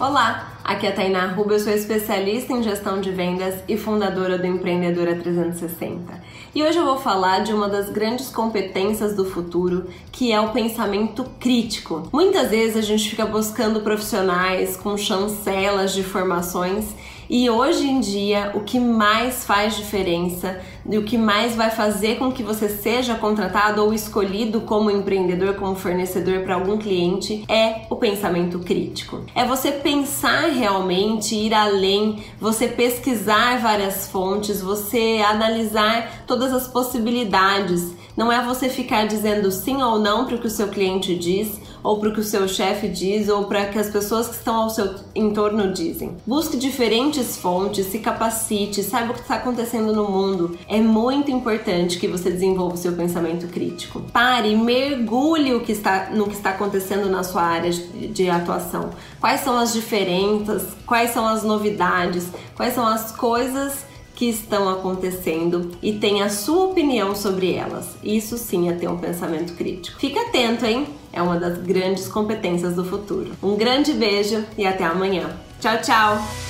Olá, aqui é a Tainá Rubio, eu sou especialista em gestão de vendas e fundadora do Empreendedora 360. E hoje eu vou falar de uma das grandes competências do futuro, que é o pensamento crítico. Muitas vezes a gente fica buscando profissionais com chancelas de formações e hoje em dia, o que mais faz diferença e o que mais vai fazer com que você seja contratado ou escolhido como empreendedor, como fornecedor para algum cliente é o pensamento crítico. É você pensar realmente, ir além, você pesquisar várias fontes, você analisar todas as possibilidades. Não é você ficar dizendo sim ou não para o que o seu cliente diz, ou para o que o seu chefe diz, ou para que as pessoas que estão ao seu entorno dizem. Busque diferentes fontes, se capacite, saiba o que está acontecendo no mundo. É muito importante que você desenvolva o seu pensamento crítico. Pare, mergulhe o que está, no que está acontecendo na sua área de, atuação. Quais são as diferenças? Quais são as novidades? Quais são as coisas que estão acontecendo e tem a sua opinião sobre elas. Isso sim é ter um pensamento crítico. Fique atento, hein? É uma das grandes competências do futuro. Um grande beijo e até amanhã. Tchau, tchau!